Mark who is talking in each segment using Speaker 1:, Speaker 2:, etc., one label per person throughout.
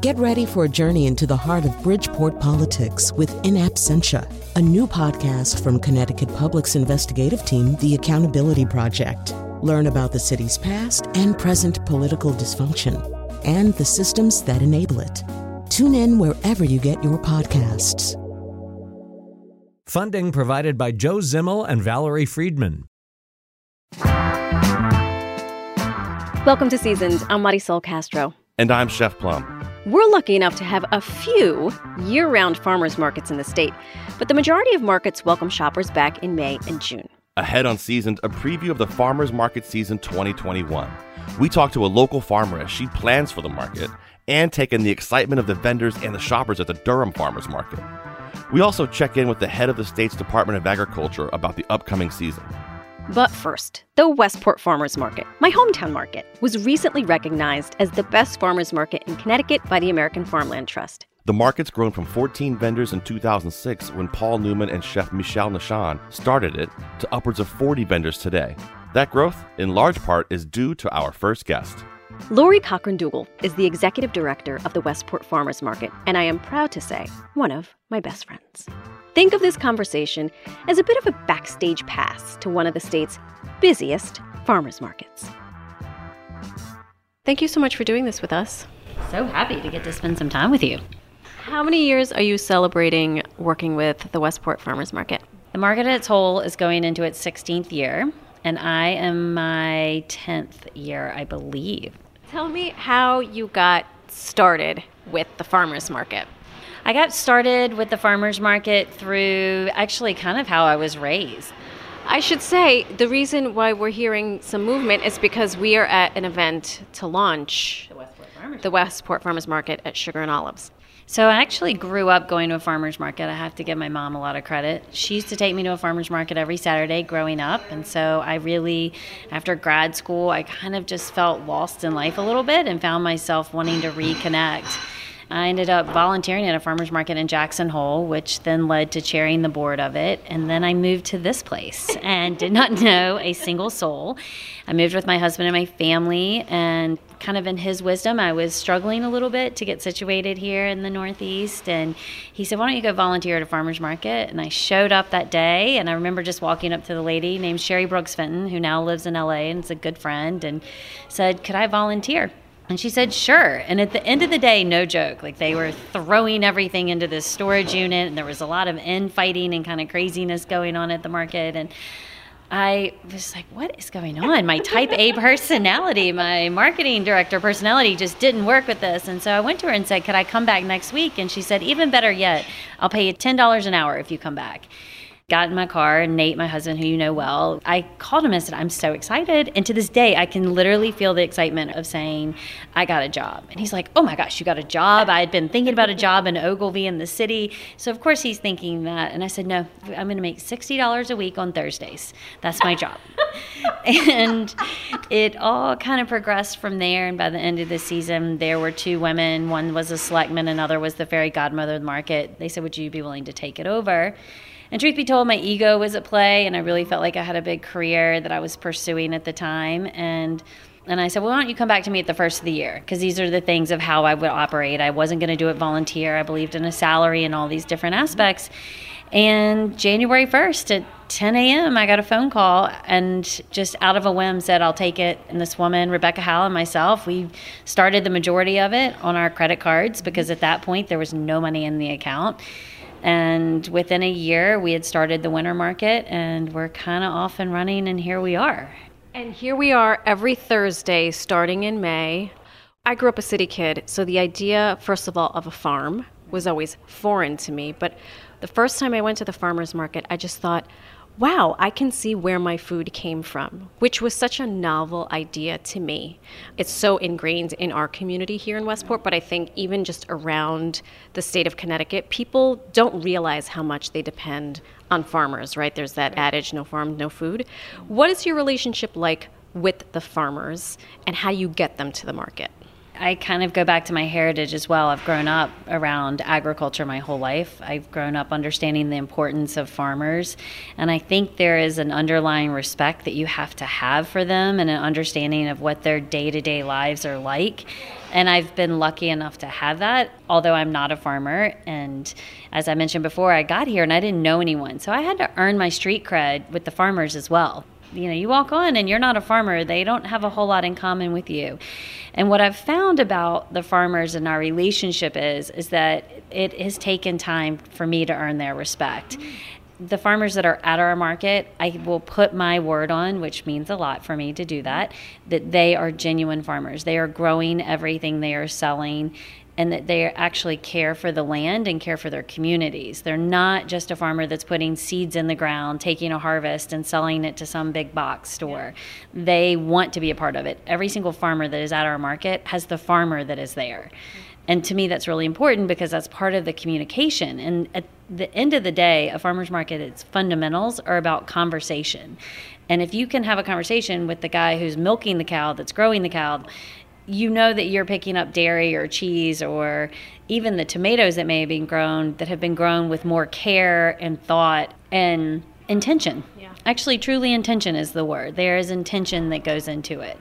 Speaker 1: Get ready for a journey into the heart of Bridgeport politics with In Absentia, a new podcast from Connecticut Public's investigative team, The Accountability Project. Learn about the city's past and present political dysfunction and the systems that enable it. Tune in wherever you get your podcasts.
Speaker 2: Funding provided by Joe Zimmel and Valerie Friedman.
Speaker 3: Welcome to Seasoned. I'm Marisol Castro.
Speaker 4: And I'm Chef Plum.
Speaker 3: We're lucky enough to have a few year round farmers markets in the state, but the majority of markets welcome shoppers back in May and June.
Speaker 4: Ahead on Seasoned, a preview of the farmers market season 2021. We talk to a local farmer as she plans for the market and take in the excitement of the vendors and the shoppers at the Durham Farmers Market. We also check in with the head of the state's Department of Agriculture about the upcoming season.
Speaker 3: But first, the Westport Farmers Market, my hometown market, was recently recognized as the best farmers market in Connecticut by the American Farmland Trust.
Speaker 4: The market's grown from 14 vendors in 2006 when Paul Newman and chef Michel Nischan started it to upwards of 40 vendors today. That growth, in large part, is due to our first guest.
Speaker 3: Lori Cochran Dougall is the executive director of the Westport Farmers Market, and I am proud to say, one of my best friends. Think of this conversation as a bit of a backstage pass to one of the state's busiest farmers markets. Thank you so much for doing this with us.
Speaker 5: So happy to get to spend some time with you.
Speaker 3: How many years are you celebrating working with the Westport Farmers Market?
Speaker 5: The market as a whole is going into its 16th year, and I am my 10th year, I believe.
Speaker 3: Tell me how you got started with the farmers market.
Speaker 5: I got started with the farmers market through actually kind of how I was raised.
Speaker 3: I should say the reason why we're hearing some movement is because we are at an event to launch
Speaker 5: The Westport Farmers.
Speaker 3: the Westport Farmers Market at Sugar and Olives.
Speaker 5: So I actually grew up going to a farmer's market. I have to give my mom a lot of credit. She used to take me to a farmer's market every Saturday growing up. And so I really, after grad school, I kind of just felt lost in life a little bit and found myself wanting to reconnect. I ended up volunteering at a farmer's market in Jackson Hole, which then led to chairing the board of it. And then I moved to this place and did not know a single soul. I moved with my husband and my family, and kind of in his wisdom, I was struggling a little bit to get situated here in the Northeast. And he said, Why don't you go volunteer at a farmer's market? And I showed up that day, and I remember just walking up to the lady named Sherry Brooks Fenton, who now lives in LA and is a good friend, and said, Could I volunteer? And she said, sure. And at the end of the day, no joke, like they were throwing everything into this storage unit, and there was a lot of infighting and kind of craziness going on at the market. And I was like, what is going on? My type A personality, my marketing director personality just didn't work with this. And so I went to her and said, could I come back next week? And she said, even better yet, I'll pay you $10 an hour if you come back got in my car and Nate, my husband, who you know well, I called him and said, I'm so excited. And to this day, I can literally feel the excitement of saying, I got a job. And he's like, Oh my gosh, you got a job. I had been thinking about a job in Ogilvy in the city. So, of course, he's thinking that. And I said, No, I'm going to make $60 a week on Thursdays. That's my job. and it all kind of progressed from there. And by the end of the season, there were two women. One was a selectman, another was the fairy godmother of the market. They said, Would you be willing to take it over? And truth be told, my ego was at play, and I really felt like I had a big career that I was pursuing at the time. And and I said, well, why don't you come back to me at the first of the year? Because these are the things of how I would operate. I wasn't going to do it volunteer. I believed in a salary and all these different aspects. And January 1st at 10 a.m., I got a phone call and just out of a whim said, I'll take it. And this woman, Rebecca Howell, and myself, we started the majority of it on our credit cards because at that point there was no money in the account. And within a year, we had started the winter market and we're kind of off and running, and here we are.
Speaker 3: And here we are every Thursday starting in May. I grew up a city kid, so the idea, first of all, of a farm was always foreign to me. But the first time I went to the farmer's market, I just thought, wow, I can see where my food came from, which was such a novel idea to me. It's so ingrained in our community here in Westport, but I think even just around the state of Connecticut, people don't realize how much they depend on farmers, right? There's that adage no farm, no food. What is your relationship like with the farmers and how do you get them to the market?
Speaker 5: I kind of go back to my heritage as well. I've grown up around agriculture my whole life. I've grown up understanding the importance of farmers. And I think there is an underlying respect that you have to have for them and an understanding of what their day to day lives are like. And I've been lucky enough to have that, although I'm not a farmer. And as I mentioned before, I got here and I didn't know anyone. So I had to earn my street cred with the farmers as well you know, you walk on and you're not a farmer, they don't have a whole lot in common with you. And what I've found about the farmers and our relationship is is that it has taken time for me to earn their respect. The farmers that are at our market, I will put my word on, which means a lot for me to do that, that they are genuine farmers. They are growing everything they are selling and that they actually care for the land and care for their communities. They're not just a farmer that's putting seeds in the ground, taking a harvest, and selling it to some big box store. Yeah. They want to be a part of it. Every single farmer that is at our market has the farmer that is there. Mm-hmm. And to me, that's really important because that's part of the communication. And at the end of the day, a farmer's market, its fundamentals are about conversation. And if you can have a conversation with the guy who's milking the cow, that's growing the cow, you know that you're picking up dairy or cheese or even the tomatoes that may have been grown that have been grown with more care and thought and intention. Yeah. Actually, truly intention is the word. There is intention that goes into it.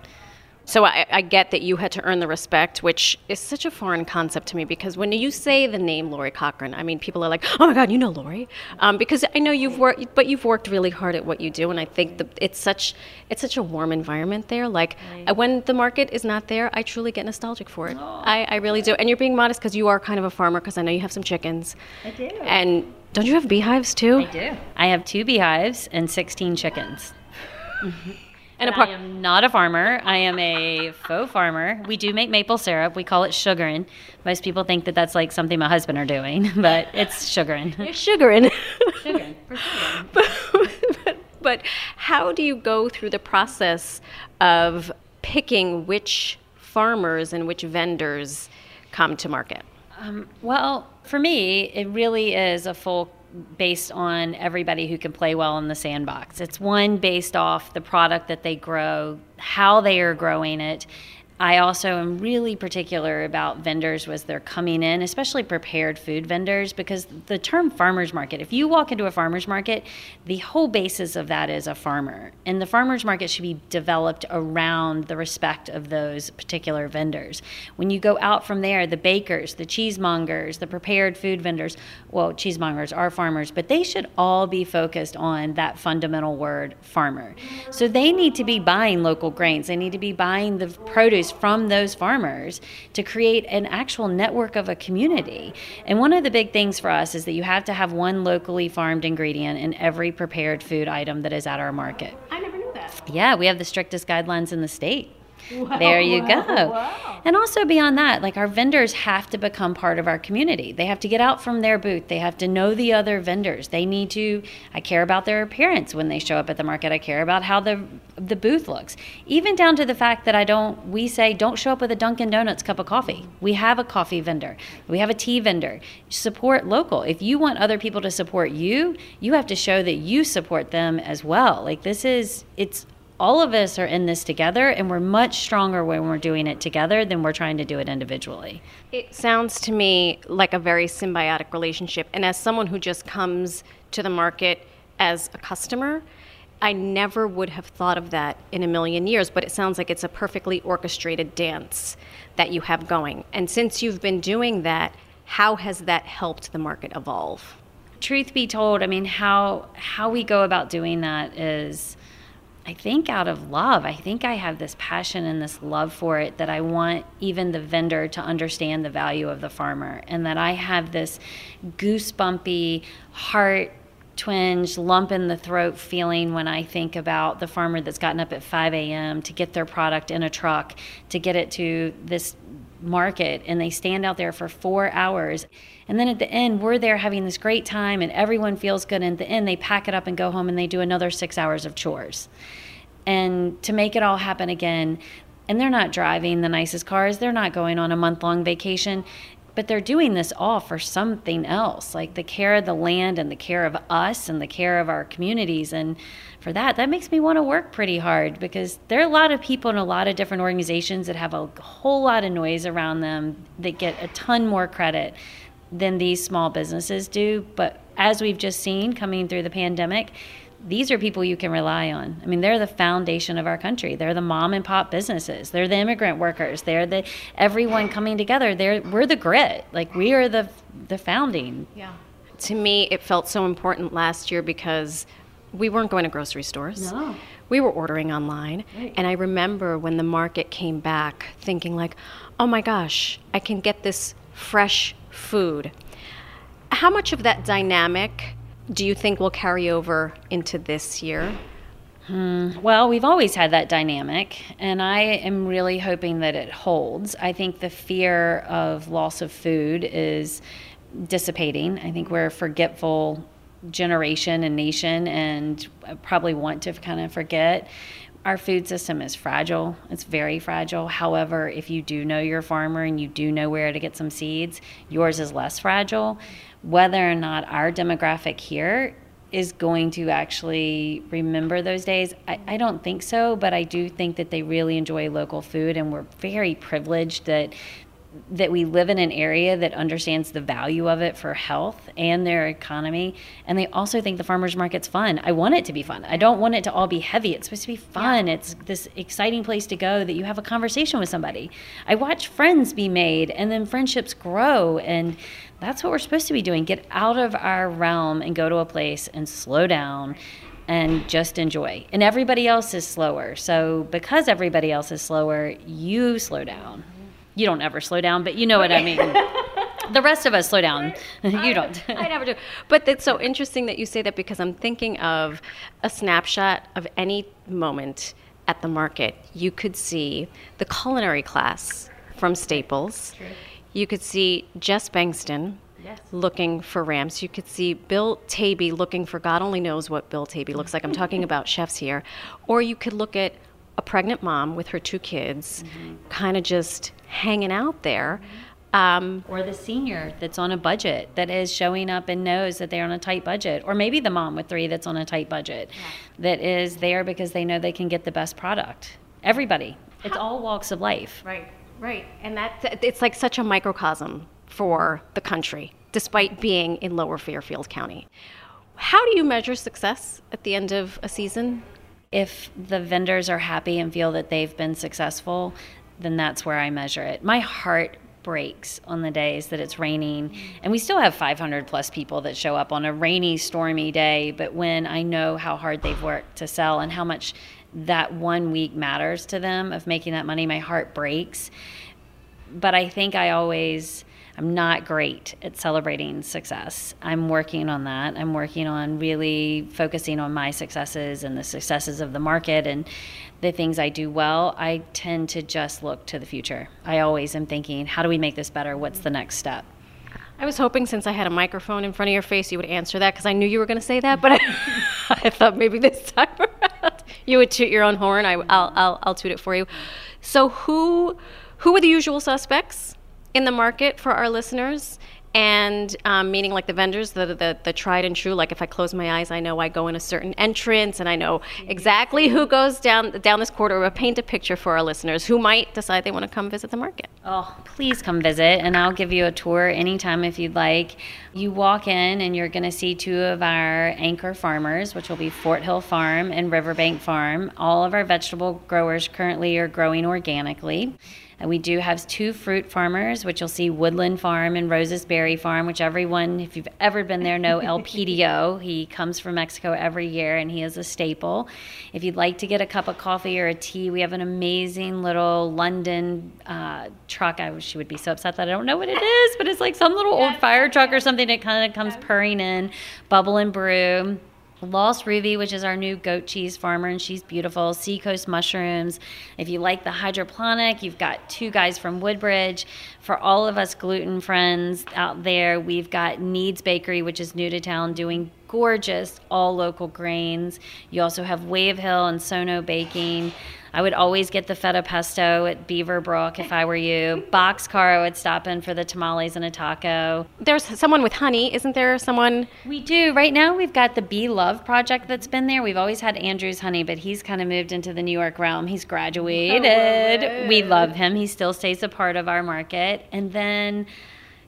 Speaker 3: So I, I, get that you had to earn the respect, which is such a foreign concept to me because when you say the name Lori Cochran, I mean, people are like, "Oh my God, you know Lori," um, because I know you've worked, but you've worked really hard at what you do, and I think that it's such it's such a warm environment there. Like right. when the market is not there, I truly get nostalgic for it. Oh. I, I really do. And you're being modest because you are kind of a farmer, because I know you have some chickens.
Speaker 5: I do.
Speaker 3: And don't you have beehives too?
Speaker 5: I do. I have two beehives and 16 chickens. Mm-hmm. And I am not a farmer. I am a faux farmer. We do make maple syrup. We call it sugaring. Most people think that that's like something my husband are doing, but it's sugaring.
Speaker 3: You're sugaring. sugaring. For but, but, but how do you go through the process of picking which farmers and which vendors come to market?
Speaker 5: Um, well, for me, it really is a full based on everybody who can play well in the sandbox. It's one based off the product that they grow, how they are growing it, I also am really particular about vendors was they're coming in, especially prepared food vendors, because the term farmers market, if you walk into a farmers market, the whole basis of that is a farmer. And the farmers market should be developed around the respect of those particular vendors. When you go out from there, the bakers, the cheesemongers, the prepared food vendors, well, cheesemongers are farmers, but they should all be focused on that fundamental word, farmer. So they need to be buying local grains, they need to be buying the produce from those farmers to create an actual network of a community. And one of the big things for us is that you have to have one locally farmed ingredient in every prepared food item that is at our market.
Speaker 3: I never knew that.
Speaker 5: Yeah, we have the strictest guidelines in the state. Wow, there you wow, go. Wow. And also beyond that, like our vendors have to become part of our community. They have to get out from their booth. They have to know the other vendors. They need to I care about their appearance when they show up at the market. I care about how the the booth looks. Even down to the fact that I don't we say don't show up with a Dunkin Donuts cup of coffee. We have a coffee vendor. We have a tea vendor. Support local. If you want other people to support you, you have to show that you support them as well. Like this is it's all of us are in this together and we're much stronger when we're doing it together than we're trying to do it individually.
Speaker 3: It sounds to me like a very symbiotic relationship. And as someone who just comes to the market as a customer, I never would have thought of that in a million years, but it sounds like it's a perfectly orchestrated dance that you have going. And since you've been doing that, how has that helped the market evolve?
Speaker 5: Truth be told, I mean, how how we go about doing that is I think out of love. I think I have this passion and this love for it that I want even the vendor to understand the value of the farmer and that I have this goosebumpy heart twinge, lump in the throat feeling when I think about the farmer that's gotten up at 5 a.m. to get their product in a truck, to get it to this market, and they stand out there for four hours. And then at the end, we're there having this great time, and everyone feels good. And at the end, they pack it up and go home and they do another six hours of chores. And to make it all happen again, and they're not driving the nicest cars, they're not going on a month long vacation. But they're doing this all for something else, like the care of the land and the care of us and the care of our communities. And for that, that makes me want to work pretty hard because there are a lot of people in a lot of different organizations that have a whole lot of noise around them that get a ton more credit than these small businesses do. But as we've just seen coming through the pandemic, these are people you can rely on. I mean, they're the foundation of our country. They're the mom and pop businesses. They're the immigrant workers. They're the everyone coming together. They're we're the grit. Like we are the the founding.
Speaker 3: Yeah. To me, it felt so important last year because we weren't going to grocery stores.
Speaker 5: No.
Speaker 3: We were ordering online.
Speaker 5: Right.
Speaker 3: And I remember when the market came back thinking like, "Oh my gosh, I can get this fresh food." How much of that dynamic do you think will carry over into this year? Hmm.
Speaker 5: Well, we've always had that dynamic, and I am really hoping that it holds. I think the fear of loss of food is dissipating. I think we're a forgetful generation and nation, and uh, probably want to kind of forget. Our food system is fragile. It's very fragile. However, if you do know your farmer and you do know where to get some seeds, yours is less fragile. Whether or not our demographic here is going to actually remember those days. I, I don't think so, but I do think that they really enjoy local food, and we're very privileged that that we live in an area that understands the value of it for health and their economy and they also think the farmers market's fun. I want it to be fun. I don't want it to all be heavy. It's supposed to be fun. It's this exciting place to go that you have a conversation with somebody. I watch friends be made and then friendships grow and that's what we're supposed to be doing get out of our realm and go to a place and slow down and just enjoy. And everybody else is slower. So because everybody else is slower, you slow down. You don't ever slow down, but you know what I mean. the rest of us slow down. you don't.
Speaker 3: I never do. But it's so interesting that you say that because I'm thinking of a snapshot of any moment at the market. You could see the culinary class from Staples. You could see Jess Bankston looking for ramps. You could see Bill Taibe looking for God only knows what Bill Taibe looks like. I'm talking about chefs here. Or you could look at a pregnant mom with her two kids, kind of just hanging out there. Um,
Speaker 5: or the senior that's on a budget that is showing up and knows that they're on a tight budget. Or maybe the mom with three that's on a tight budget that is there because they know they can get the best product. Everybody. It's all walks of life.
Speaker 3: Right, right. And that it's like such a microcosm for the country, despite being in Lower Fairfield County. How do you measure success at the end of a season?
Speaker 5: If the vendors are happy and feel that they've been successful, then that's where I measure it. My heart breaks on the days that it's raining and we still have 500 plus people that show up on a rainy stormy day but when i know how hard they've worked to sell and how much that one week matters to them of making that money my heart breaks but i think i always i'm not great at celebrating success i'm working on that i'm working on really focusing on my successes and the successes of the market and the things I do well, I tend to just look to the future. I always am thinking, how do we make this better? What's the next step?
Speaker 3: I was hoping since I had a microphone in front of your face, you would answer that because I knew you were going to say that, but I, I, thought maybe this time around you would toot your own horn. I, will I'll, I'll toot it for you. So, who, who are the usual suspects in the market for our listeners? And um, meaning like the vendors, the, the, the tried and true. Like if I close my eyes, I know I go in a certain entrance, and I know exactly who goes down down this corridor. Or paint a picture for our listeners who might decide they want to come visit the market.
Speaker 5: Oh, please come visit, and I'll give you a tour anytime if you'd like. You walk in, and you're going to see two of our anchor farmers, which will be Fort Hill Farm and Riverbank Farm. All of our vegetable growers currently are growing organically. And we do have two fruit farmers, which you'll see Woodland Farm and Roses Berry Farm, which everyone, if you've ever been there, know Elpidio. He comes from Mexico every year and he is a staple. If you'd like to get a cup of coffee or a tea, we have an amazing little London uh, truck. I wish she would be so upset that I don't know what it is, but it's like some little old fire truck or something that kind of comes purring in, bubble and brew. Lost Ruby, which is our new goat cheese farmer, and she's beautiful. Seacoast mushrooms. If you like the hydroponic, you've got two guys from Woodbridge. For all of us gluten friends out there, we've got Needs Bakery, which is new to town, doing gorgeous, all local grains. You also have Wave Hill and Sono Baking. I would always get the feta pesto at Beaverbrook if I were you. Boxcar, I would stop in for the tamales and a taco.
Speaker 3: There's someone with honey, isn't there? Someone.
Speaker 5: We do. Right now, we've got the Bee Love project that's been there. We've always had Andrew's honey, but he's kind of moved into the New York realm. He's graduated. Oh, we love him. He still stays a part of our market. And then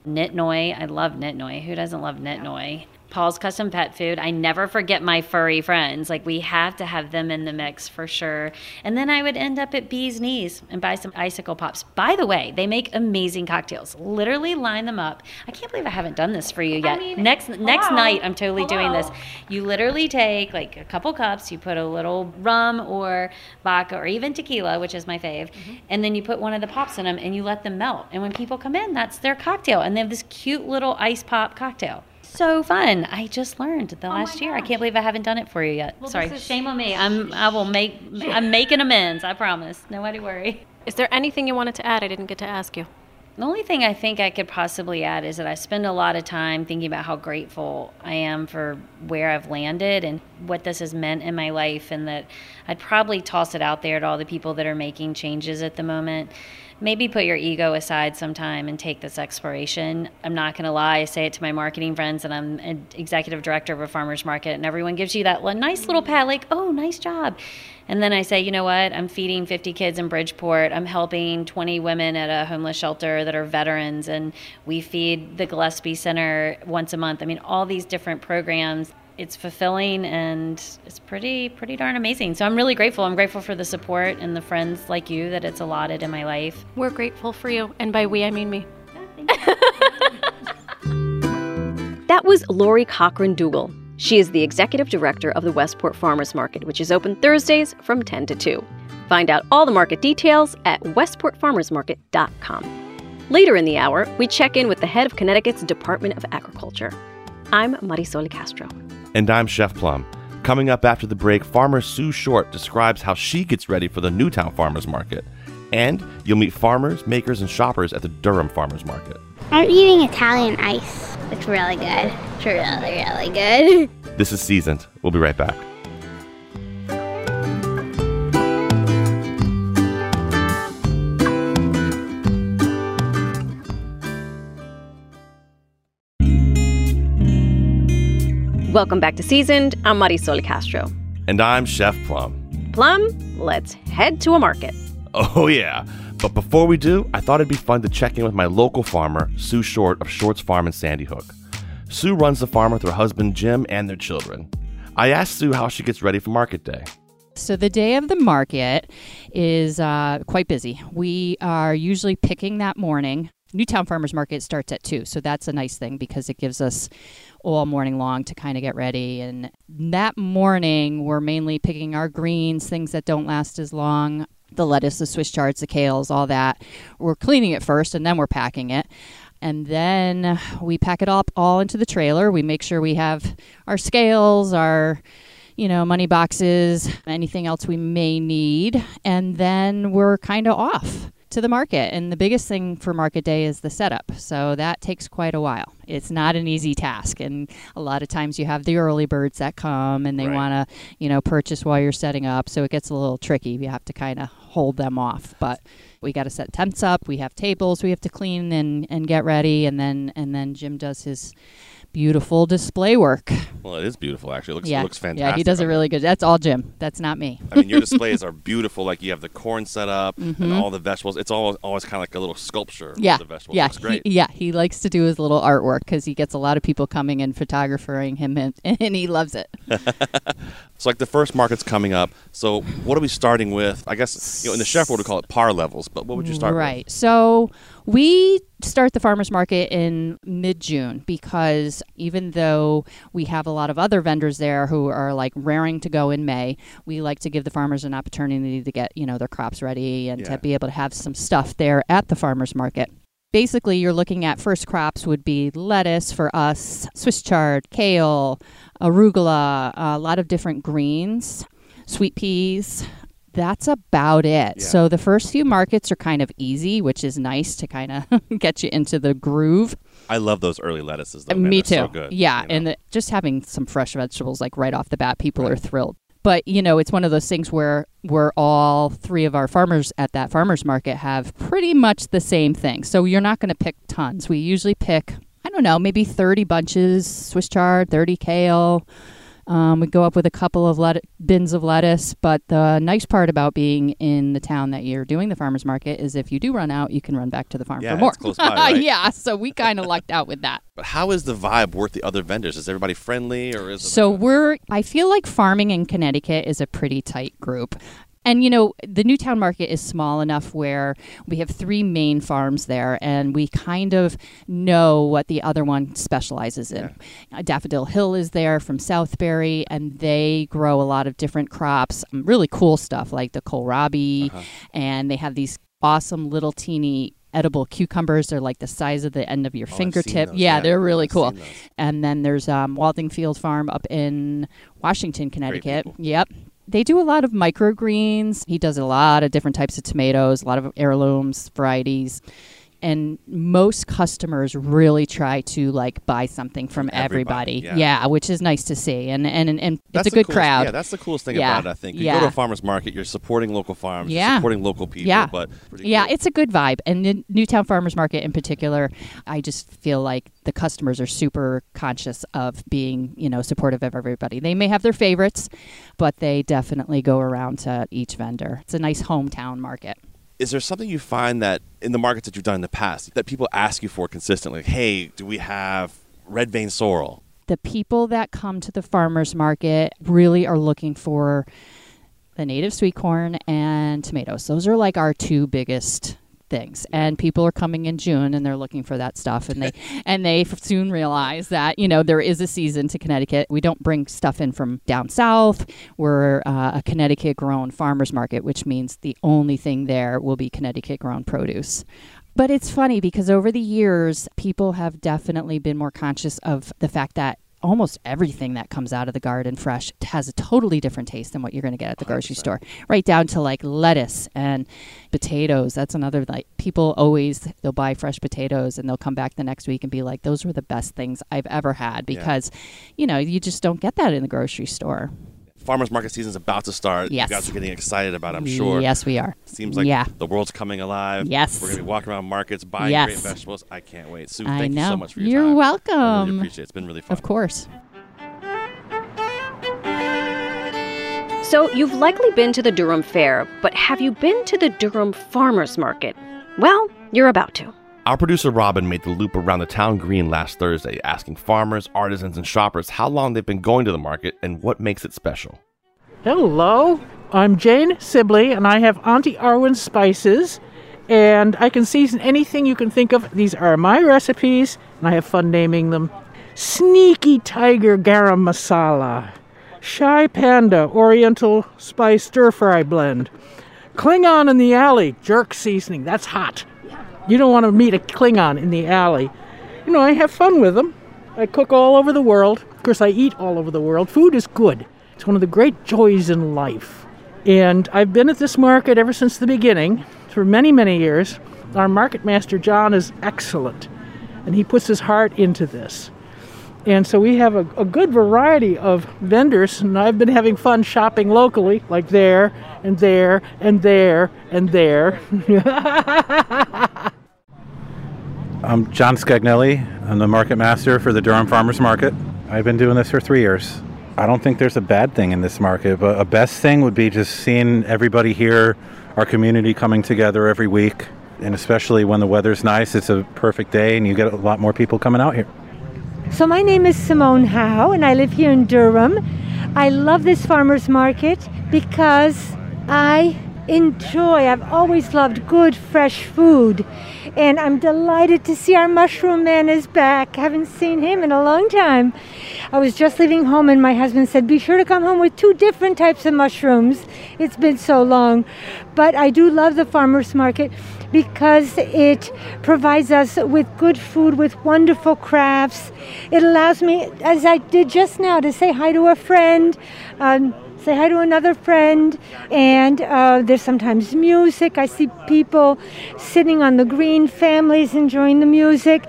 Speaker 5: Nitnoy. I love Nitnoy. Who doesn't love Nitnoy? Paul's Custom Pet Food. I never forget my furry friends. Like we have to have them in the mix for sure. And then I would end up at Bee's Knees and buy some icicle pops. By the way, they make amazing cocktails. Literally line them up. I can't believe I haven't done this for you yet. I mean, next hello. next night I'm totally hello. doing this. You literally take like a couple cups, you put a little rum or vodka or even tequila, which is my fave, mm-hmm. and then you put one of the pops in them and you let them melt. And when people come in, that's their cocktail and they have this cute little ice pop cocktail so fun. I just learned the oh last year. I can't believe I haven't done it for you yet. Well, Sorry, shame on me. I'm I will make I'm making amends. I promise. Nobody worry.
Speaker 3: Is there anything you wanted to add? I didn't get to ask you.
Speaker 5: The only thing I think I could possibly add is that I spend a lot of time thinking about how grateful I am for where I've landed and what this has meant in my life, and that I'd probably toss it out there to all the people that are making changes at the moment maybe put your ego aside sometime and take this exploration. I'm not going to lie, I say it to my marketing friends, and I'm an executive director of a farmer's market, and everyone gives you that one nice little pat, like, oh, nice job. And then I say, you know what? I'm feeding 50 kids in Bridgeport. I'm helping 20 women at a homeless shelter that are veterans. And we feed the Gillespie Center once a month. I mean, all these different programs it's fulfilling and it's pretty pretty darn amazing. So I'm really grateful. I'm grateful for the support and the friends like you that it's allotted in my life.
Speaker 3: We're grateful for you, and by we I mean me.
Speaker 6: that was Lori Cochran Dougall. She is the executive director of the Westport Farmers Market, which is open Thursdays from 10 to 2. Find out all the market details at westportfarmersmarket.com. Later in the hour, we check in with the head of Connecticut's Department of Agriculture. I'm Marisol Castro.
Speaker 4: And I'm Chef Plum. Coming up after the break, farmer Sue Shortt describes how she gets ready for the Newtown Farmers Market. And you'll meet farmers, makers, and shoppers at the Durham Farmers Market.
Speaker 7: I'm eating Italian ice. It's really good. It's really, really good.
Speaker 4: This is Seasoned. We'll be right back.
Speaker 6: Welcome back to Seasoned. I'm Marisol Castro.
Speaker 4: And I'm Chef Plum.
Speaker 6: Plum, let's head to a market.
Speaker 4: Oh, yeah. But before we do, I thought it'd be fun to check in with my local farmer, Sue Shortt of Shortt's Farm in Sandy Hook. Sue runs the farm with her husband Jim and their children. I asked Sue how she gets ready for market day.
Speaker 8: So the day of the market is uh, quite busy. We are usually picking that morning. Newtown Farmers Market starts at 2, so that's a nice thing because it gives us all morning long to kind of get ready. And that morning, we're mainly picking our greens, things that don't last as long the lettuce, the Swiss chards, the kales, all that. We're cleaning it first and then we're packing it. And then we pack it up all into the trailer. We make sure we have our scales, our you know, money boxes, anything else we may need. And then we're kind of off to the market. And the biggest thing for market day is the setup. So that takes quite a while. It's not an easy task. And a lot of times you have the early birds that come and they right. want to, you know, purchase while you're setting up. So it gets a little tricky. You have to kind of hold them off. But we got to set tents up. We have tables we have to clean and, and get ready. And then, and then Jim does his beautiful display work.
Speaker 4: Well, it is beautiful, actually. It looks, yeah. it looks fantastic.
Speaker 8: Yeah, he does it really good. That's all Jim. That's not me.
Speaker 4: I mean, your displays are beautiful. Like, you have the corn set up mm-hmm. and all the vegetables. It's always, always kind of like a little sculpture
Speaker 8: yeah.
Speaker 4: the vegetables.
Speaker 8: Yeah,
Speaker 4: great.
Speaker 8: He, yeah, he likes to do his little artwork because he gets a lot of people coming and photographing him, and, and he loves it.
Speaker 4: so, like, the first market's coming up. So, what are we starting with? I guess, you know, in the chef world, we call it par levels, but what would you start
Speaker 8: right.
Speaker 4: with?
Speaker 8: Right. So, we start the farmers market in mid June because even though we have a lot of other vendors there who are like raring to go in May, we like to give the farmers an opportunity to get, you know, their crops ready and yeah. to be able to have some stuff there at the farmers market. Basically, you're looking at first crops would be lettuce for us, Swiss chard, kale, arugula, a lot of different greens, sweet peas, that's about it.
Speaker 4: Yeah.
Speaker 8: So the first few markets are kind of easy, which is nice to kind of get you into the groove.
Speaker 4: I love those early lettuces. Though,
Speaker 8: Uh,
Speaker 4: man.
Speaker 8: Me
Speaker 4: They're
Speaker 8: too.
Speaker 4: So good,
Speaker 8: yeah,
Speaker 4: you know?
Speaker 8: and the, just having some fresh vegetables like right off the bat, people are thrilled. But you know, it's one of those things where we're all three of our farmers at that farmers market have pretty much the same thing. So you're not going to pick tons. We usually pick, I don't know, maybe 30 bunches Swiss chard, 30 kale. Um, we go up with a couple of let- bins of lettuce. But the nice part about being in the town that you're doing the farmers market is if you do run out, you can run back to the farm
Speaker 4: Yeah,
Speaker 8: for more.
Speaker 4: it's close by, right?
Speaker 8: yeah, so we kind of lucked out with that.
Speaker 4: But how is the vibe worth the other vendors? Is everybody friendly or is it
Speaker 8: So
Speaker 4: like a-
Speaker 8: we're, I feel like farming in Connecticut is a pretty tight group. And you know, the Newtown market is small enough where we have three main farms there, and we kind of know what the other one specializes in. Uh, Daffodil Hill is there from Southbury, and they grow a lot of different crops, um, really cool stuff like the kohlrabi,
Speaker 4: Uh-huh.
Speaker 8: and they have these awesome little teeny edible cucumbers. They're like the size of the end of your
Speaker 4: Oh,
Speaker 8: fingertip. Yeah,
Speaker 4: yeah.
Speaker 8: they're really
Speaker 4: I've
Speaker 8: cool. And then there's um, Waldingfield Farm up in Washington, Connecticut. Yep. They do a lot of microgreens. He does a lot of different types of tomatoes, a lot of heirlooms, varieties. And most customers really try to like buy something from,
Speaker 4: everybody,
Speaker 8: everybody.
Speaker 4: yeah.
Speaker 8: which is nice to see. And and, and
Speaker 4: That's
Speaker 8: it's a good
Speaker 4: coolest-
Speaker 8: crowd.
Speaker 4: Yeah, that's the coolest thing
Speaker 8: Yeah,
Speaker 4: about it. I think you
Speaker 8: yeah.
Speaker 4: go to a farmers market, you're supporting local farms, you're
Speaker 8: Yeah.
Speaker 4: supporting local people.
Speaker 8: Yeah.
Speaker 4: but
Speaker 8: Yeah,
Speaker 4: cool.
Speaker 8: it's a good vibe. And the Newtown Farmers Market in particular, I just feel like the customers are super conscious of being, you know, supportive of everybody. They may have their favorites, but they definitely go around to each vendor. It's a nice hometown market.
Speaker 4: Is there something you find that in the markets that you've done in the past that people ask you for consistently? Hey, do we have red vein sorrel?
Speaker 8: The people that come to the farmers market really are looking for the native sweet corn and tomatoes. Those are like our two biggest things. And people are coming in June and they're looking for that stuff and they and they soon realize that, you know, there is a season to Connecticut. We don't bring stuff in from down south. We're uh, a Connecticut grown farmers market, which means the only thing there will be Connecticut grown produce. But it's funny because over the years, people have definitely been more conscious of the fact that almost everything that comes out of the garden fresh has a totally different taste than what you're going to get at the grocery store. Right down to like lettuce and potatoes. That's another like people always they'll buy fresh potatoes and they'll come back the next week and be like those were the best things I've ever had because you know, you just don't get that in the grocery store.
Speaker 4: Farmers market season's about to start.
Speaker 8: Yes.
Speaker 4: You guys are getting excited about it, I'm sure.
Speaker 8: Yes, we are.
Speaker 4: Seems like
Speaker 8: yeah.
Speaker 4: the world's coming alive.
Speaker 8: Yes.
Speaker 4: We're going to be walking around markets, buying
Speaker 8: Yes.
Speaker 4: great vegetables. I can't wait. Sue,
Speaker 8: I
Speaker 4: thank you so much for your
Speaker 8: You're
Speaker 4: time. I
Speaker 8: welcome.
Speaker 4: really appreciate it. It's been really fun.
Speaker 8: Of course.
Speaker 6: So, you've likely been to the Durham Fair, but have you been to the Durham Farmers Market? Well, you're about to.
Speaker 4: Our producer Robyn made the loop around the town green last Thursday, asking farmers, artisans, and shoppers how long they've been going to the market and what makes it special.
Speaker 9: Hello, I'm Jane Sibley, and I have Auntie Arwen spices, and I can season anything you can think of. These are my recipes, and I have fun naming them. Sneaky Tiger Garam Masala, Shy Panda Oriental Spice Stir Fry Blend, Klingon in the Alley Jerk Seasoning. That's hot. You don't want to meet a Klingon in the alley. You know, I have fun with them. I cook all over the world. Of course, I eat all over the world. Food is good. It's one of the great joys in life. And I've been at this market ever since the beginning, for many, many years. Our market master, Jon, is excellent, and he puts his heart into this. And so we have a, a good variety of vendors, and I've been having fun shopping locally, like there and there and there and there.
Speaker 10: I'm Jon Scagnelli. I'm the market master for the Durham Farmers Market. I've been doing this for three years. I don't think there's a bad thing in this market, but a best thing would be just seeing everybody here, our community coming together every week, and especially when the weather's nice, it's a perfect day and you get a lot more people coming out here.
Speaker 11: So, my name is Simone Howe, and I live here in Durham. I love this farmer's market because I enjoy, I've always loved good, fresh food. And I'm delighted to see our mushroom man is back. Haven't seen him in a long time. I was just leaving home, and my husband said, Be sure to come home with two different types of mushrooms. It's been so long. But I do love the farmer's market because it provides us with good food, with wonderful crafts. It allows me, as I did just now, to say hi to a friend, um, say hi to another friend, and uh, there's sometimes music. I see people sitting on the green, families enjoying the music.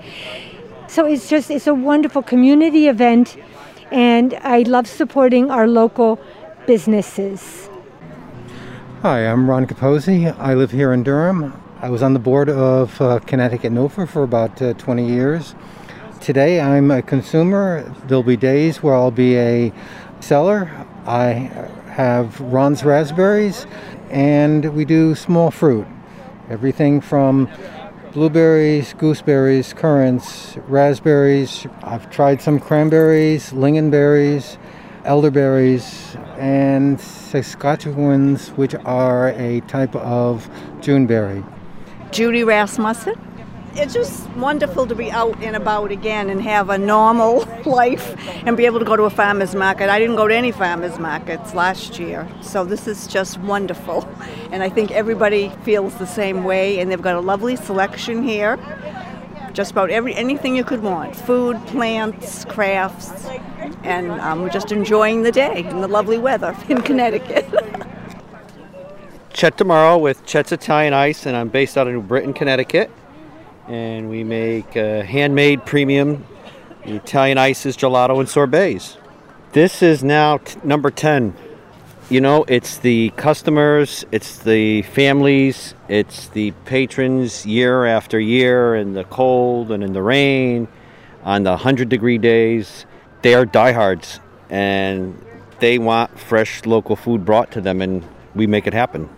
Speaker 11: So it's just it's a wonderful community event, and I love supporting our local businesses.
Speaker 12: Hi, I'm Ron Capozi. I live here in Durham. I was on the board of uh, Connecticut NOFA for about uh, 20 years. Today I'm a consumer. There'll be days where I'll be a seller. I have Ron's raspberries and we do small fruit. Everything from blueberries, gooseberries, currants, raspberries. I've tried some cranberries, lingonberries, elderberries, and Saskatchewans, which are a type of Juneberry.
Speaker 13: Judy Rasmussen. It's just wonderful to be out and about again and have a normal life and be able to go to a farmer's market. I didn't go to any farmer's markets last year, so this is just wonderful. And I think everybody feels the same way, and they've got a lovely selection here. Just about every anything you could want food, plants, crafts, and um, we're just enjoying the day and the lovely weather in Connecticut.
Speaker 14: Chet DiMauro with Chet's Italian Ice, and I'm based out of New Britain, Connecticut. And we make uh, handmade premium Italian ices, gelato, and sorbets. This is now t- number 10. You know, it's the customers, it's the families, it's the patrons year after year in the cold and in the rain, on the 100 degree days. They are diehards and they want fresh local food brought to them, and we make it happen.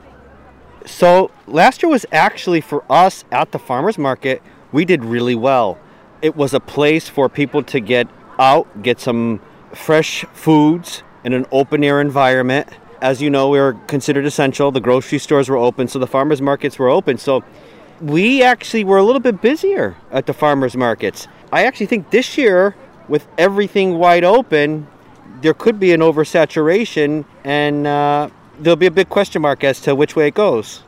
Speaker 14: So last year was actually for us at the farmers market. We did really well. It was a place for people to get out, get some fresh foods in an open air environment. As you know, we were considered essential. The grocery stores were open, so the farmers markets were open. So we actually were a little bit busier at the farmers markets. I actually think this year, with everything wide open, there could be an oversaturation and uh, there'll be a big question mark as to which way it goes.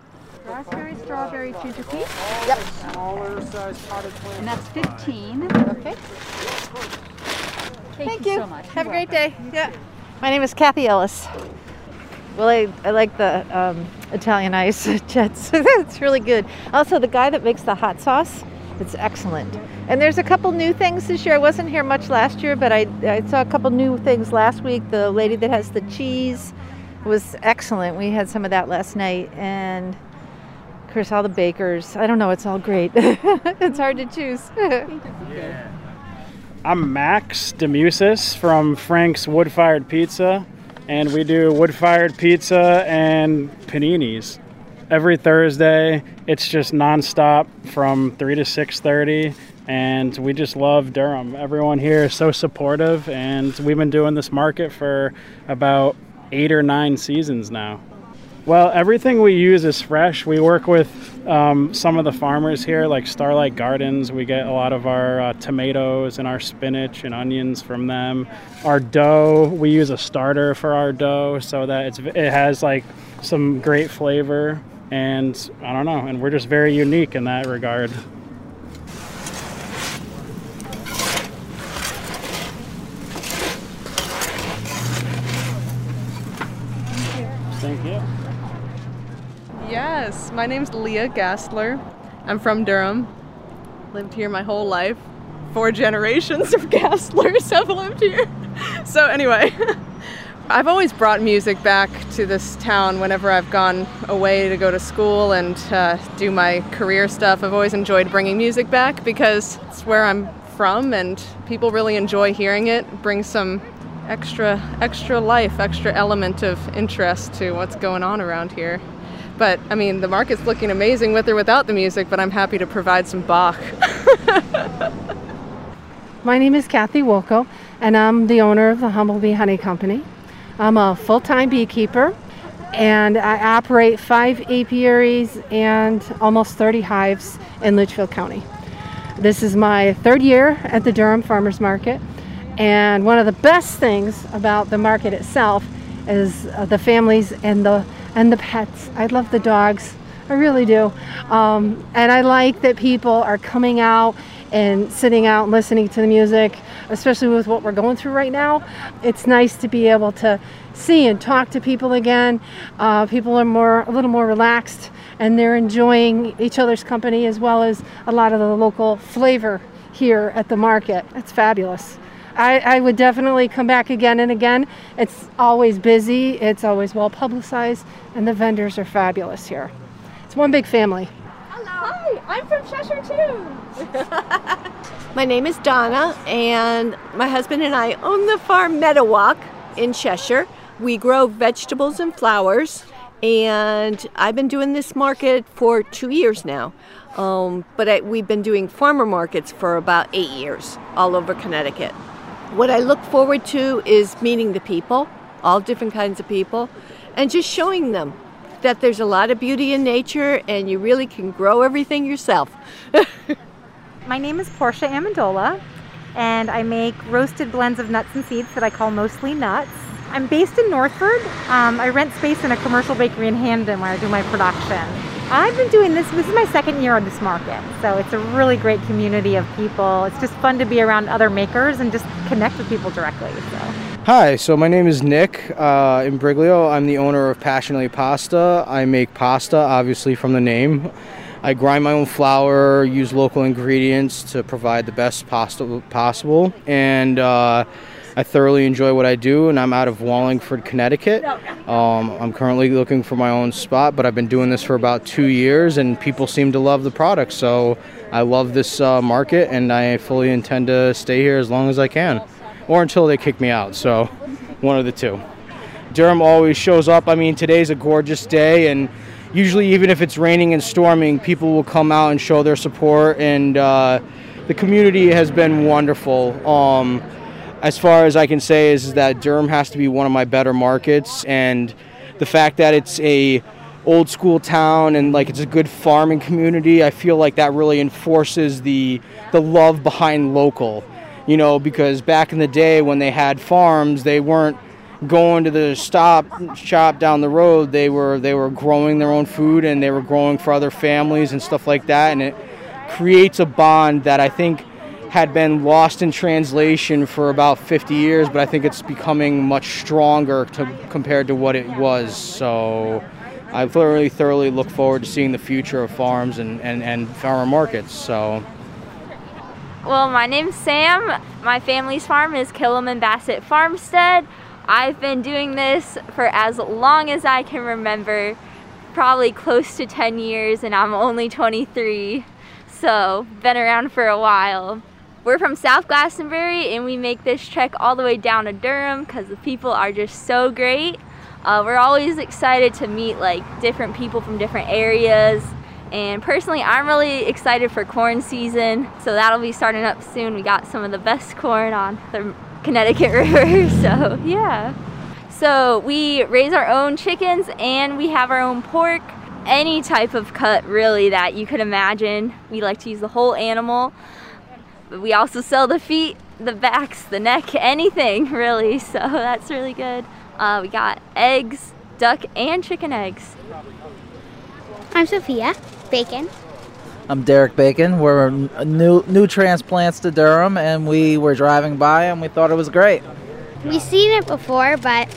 Speaker 15: Raspberry, strawberry, ginger peach. Yep. Smaller size potted plant. And that's 15. Okay. Thank,
Speaker 16: Thank
Speaker 15: you,
Speaker 16: you.
Speaker 15: so much.
Speaker 16: Have a great day. Yeah. My name is Kathy Ellis. Well, I, I like the um, Italian ice Chet's. it's really good. Also, the guy that makes the hot sauce, it's excellent. And there's a couple new things this year. I wasn't here much last year, but I, I saw a couple new things last week. The lady that has the cheese was excellent. We had some of that last night. And of course, all the bakers. I don't know, it's all great. it's hard to choose.
Speaker 17: I'm Max DeMusis from Frank's Wood Fired Pizza, and we do wood fired pizza and paninis. Every Thursday, it's just nonstop from 3 to 6:30, and we just love Durham. Everyone here is so supportive, and we've been doing this market for about eight or nine seasons now. Well, everything we use is fresh. We work with um, some of the farmers here, like Starlight Gardens. We get a lot of our uh, tomatoes and our spinach and onions from them. Our dough, we use a starter for our dough so that it has like some great flavor. And I don't know, and we're just very unique in that regard. Thank you.
Speaker 18: Yes, my name's Leah Gastler. I'm from Durham. Lived here my whole life. Four generations of Gastlers have lived here. So, anyway, I've always brought music back to this town whenever I've gone away to go to school and uh, do my career stuff. I've always enjoyed bringing music back because it's where I'm from and people really enjoy hearing it. it brings some extra extra life, extra element of interest to what's going on around here. But I mean, the market's looking amazing with or without the music, but I'm happy to provide some Bach.
Speaker 19: My name is Cathy Wolco, and I'm the owner of the Humblebee Honey Company. I'm a full time beekeeper, and I operate five apiaries and almost 30 hives in Litchfield County. This is my third year at the Durham Farmers Market, and one of the best things about the market itself is uh, the families and the and the pets. I love the dogs. I really do. Um, and I like that people are coming out and sitting out and listening to the music, especially with what we're going through right now. It's nice to be able to see and talk to people again. Uh, people are more a little more relaxed and they're enjoying each other's company as well as a lot of the local flavor here at the market. It's fabulous. I, I, would definitely come back again and again. It's always busy, it's always well publicized, and the vendors are fabulous here. It's one big family. Hello.
Speaker 20: Hi, I'm from Cheshire too. my name is Donna, and my husband and I own the farm Meadow Walk in Cheshire. We grow vegetables and flowers, and I've been doing this market for two years now. Um, but I, we've been doing farmer markets for about eight years all over Connecticut. What I look forward to is meeting the people, all different kinds of people, and just showing them that there's a lot of beauty in nature and you really can grow everything yourself.
Speaker 21: My name is Portia Amendola, and I make roasted blends of nuts and seeds that I call mostly nuts. I'm based in Northford. Um, I rent space in a commercial bakery in Hamden where I do my production. I've been doing this, this is my second year on this market, so it's a really great community of people. It's just fun to be around other makers and just connect with people directly. So.
Speaker 22: Hi, so my name is Nick uh, Imbriglio. I'm the owner of Passionately Pasta. I make pasta, obviously, from the name. I grind my own flour, use local ingredients to provide the best pasta possible, and uh, I thoroughly enjoy what I do, and I'm out of Wallingford, Connecticut. Um, I'm currently looking for my own spot, but I've been doing this for about two years, and people seem to love the product. So I love this uh, market, and I fully intend to stay here as long as I can, or until they kick me out. So one of the two. Durham always shows up. I mean, today's a gorgeous day, and usually, even if it's raining and storming, people will come out and show their support, and uh, the community has been wonderful. Um, as far as I can say is, that Durham has to be one of my better markets, and the fact that it's a old school town and like it's a good farming community, I feel like that really enforces the the love behind local. You know, because back in the day when they had farms, they weren't going to the stop shop down the road. They were they were growing their own food and they were growing for other families and stuff like that, and it creates a bond that I think had been lost in translation for about 50 years, but I think it's becoming much stronger to, compared to what it was. So I thoroughly, thoroughly look forward to seeing the future of farms and, and, and farmer markets. So.
Speaker 23: Well, my name's Sam. My family's farm is Killam Bassette Farmstead. I've been doing this for as long as I can remember, probably close to 10 years, and I'm only 23. So, been around for a while. We're from South Glastonbury and we make this trek all the way down to Durham because the people are just so great. Uh, we're always excited to meet like different people from different areas. And personally, I'm really excited for corn season. So that'll be starting up soon. We got some of the best corn on the Connecticut River. So yeah. So we raise our own chickens and we have our own pork. Any type of cut really that you could imagine. We like to use the whole animal. But we also sell the feet, the backs, the neck, anything really. So that's really good. Uh, we got eggs, duck, and chicken eggs.
Speaker 7: I'm Sophia Bacon.
Speaker 24: I'm Derek Bacon. We're new new transplants to Durham, and we were driving by and we thought it was great.
Speaker 7: We've seen it before, but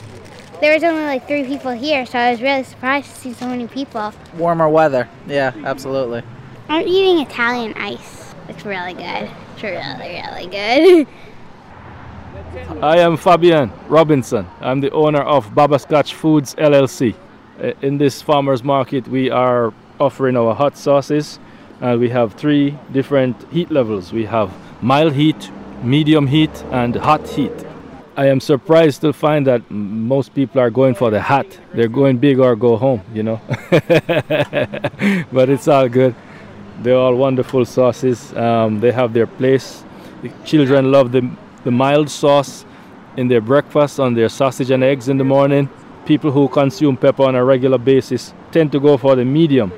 Speaker 7: there was only like three people here, so I was really surprised to see so many people.
Speaker 24: Warmer weather, yeah, absolutely.
Speaker 7: I'm eating Italian ice. It's really good. Really, really good.
Speaker 25: I am Fabian Robinson. I'm the owner of Baba Scotch Foods LLC. In this farmers market, we are offering our hot sauces. Uh, we have three different heat levels. We have mild heat, medium heat, and hot heat. I am surprised to find that most people are going for the hot. They're going big or go home, you know. but it's all good. They're all wonderful sauces. Um, they have their place. The children love the, the mild sauce in their breakfast on their sausage and eggs in the morning. People who consume pepper on a regular basis tend to go for the medium.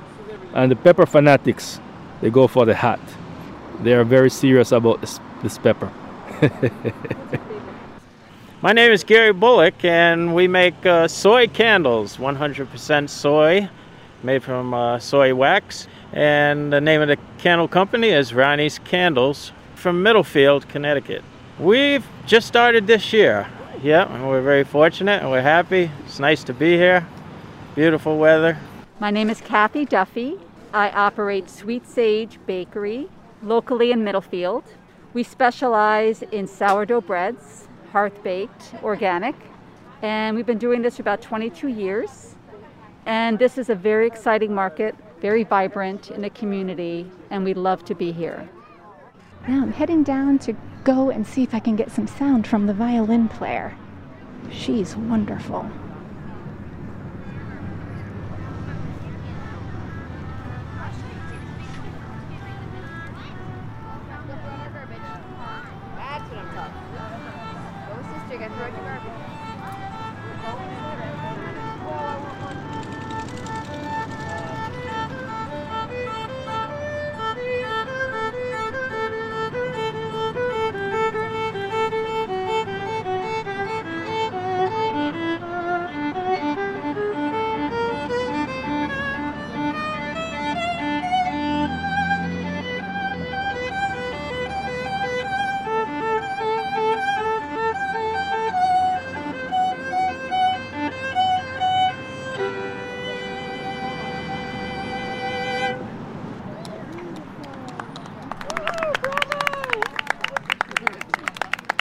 Speaker 25: And the pepper fanatics, they go for the hot. They are very serious about this, this pepper.
Speaker 26: My name is Gary Bullock, and we make uh, soy candles, 100% soy, made from uh, soy wax and the name of the candle company is Ronnie's Candles from Middlefield, Connecticut. We've just started this year. Yep, and we're very fortunate and we're happy. It's nice to be here. Beautiful weather.
Speaker 27: My name is Kathy Duffy. I operate Sweet Sage Bakery locally in Middlefield. We specialize in sourdough breads, hearth baked, organic, and we've been doing this for about 22 years. And this is a very exciting market, very vibrant in the community, and we love to be here.
Speaker 15: Now I'm heading down to go and see if I can get some sound from the violin player. She's wonderful.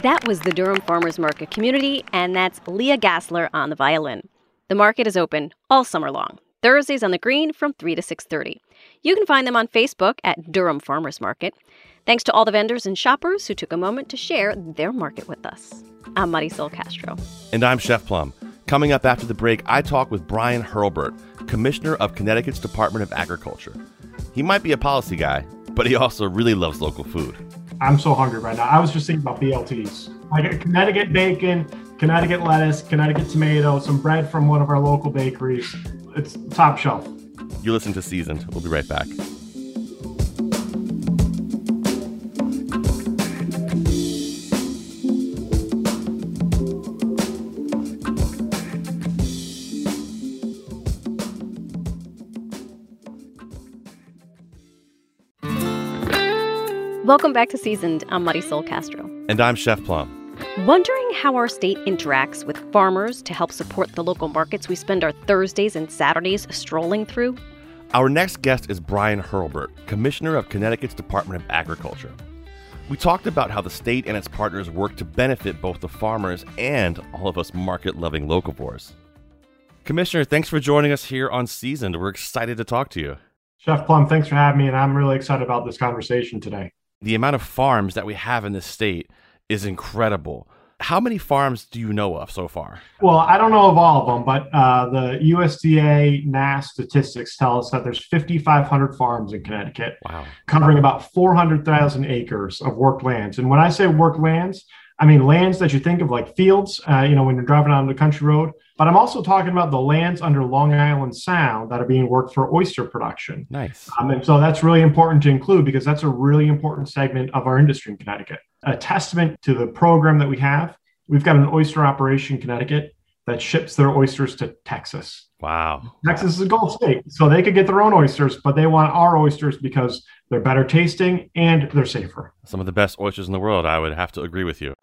Speaker 28: That was the Durham Farmers Market community, and that's Leah Gastler on the violin. The market is open all summer long. Thursdays on the green from 3 to 6:30. You can find them on Facebook at Durham Farmers Market. Thanks to all the vendors and shoppers who took a moment to share their market with us. I'm Marisol Castro.
Speaker 4: And I'm Chef Plum. Coming up after the break, I talk with Bryan Hurlburt, Commissioner of Connecticut's Department of Agriculture. He might be a policy guy, but he also really loves local food.
Speaker 29: I'm so hungry right now. I was just thinking about BLTs. Like a Connecticut bacon, Connecticut lettuce, Connecticut tomato, some bread from one of our local bakeries. It's top shelf.
Speaker 4: You listen to Seasoned. We'll be right back.
Speaker 28: Welcome back to Seasoned. I'm Marisol Castro.
Speaker 4: And I'm Chef Plum.
Speaker 28: Wondering how our state interacts with farmers to help support the local markets we spend our Thursdays and Saturdays strolling through?
Speaker 4: Our next guest is Bryan Hurlburt, Commissioner of Connecticut's Department of Agriculture. We talked about how the state and its partners work to benefit both the farmers and all of us market loving locavores. Commissioner, thanks for joining us here on Seasoned. We're excited to talk to you.
Speaker 29: Chef Plum, thanks for having me, and I'm really excited about this conversation today
Speaker 4: the amount of farms that we have in this state is incredible. How many farms do you know of so far?
Speaker 29: Well, I don't know of all of them, but uh, the USDA NASS statistics tell us that there's 5,500 farms in Connecticut,
Speaker 4: wow.
Speaker 29: covering about 400,000 acres of worked lands. And when I say worked lands, I mean lands that you think of like fields, uh, you know, when you're driving on the country road. But I'm also talking about the lands under Long Island Sound that are being worked for oyster production.
Speaker 4: Nice.
Speaker 29: Um, and so that's really important to include because that's a really important segment of our industry in Connecticut. A testament to the program that we have, we've got an oyster operation in Connecticut that ships their oysters to Texas.
Speaker 4: Wow.
Speaker 29: Texas is a Gulf state. So they could get their own oysters, but they want our oysters because they're better tasting and they're safer.
Speaker 4: Some of the best oysters in the world, I would have to agree with you.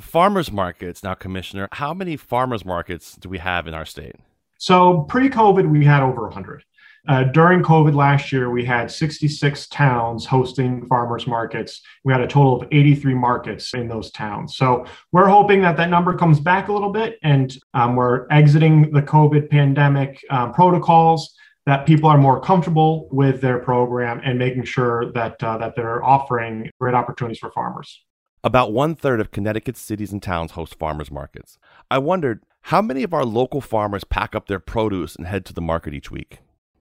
Speaker 4: Farmers markets, now, Commissioner, how many farmers markets do we have in our state?
Speaker 29: So pre COVID, we had over 100. Uh, during COVID last year, we had 66 towns hosting farmers markets. We had a total of 83 markets in those towns. So we're hoping that that number comes back a little bit and um, we're exiting the COVID pandemic um, protocols that people are more comfortable with their program and making sure that uh, that they're offering great opportunities for farmers.
Speaker 4: About one third of Connecticut's cities and towns host farmers markets. I wondered how many of our local farmers pack up their produce and head to the market each week.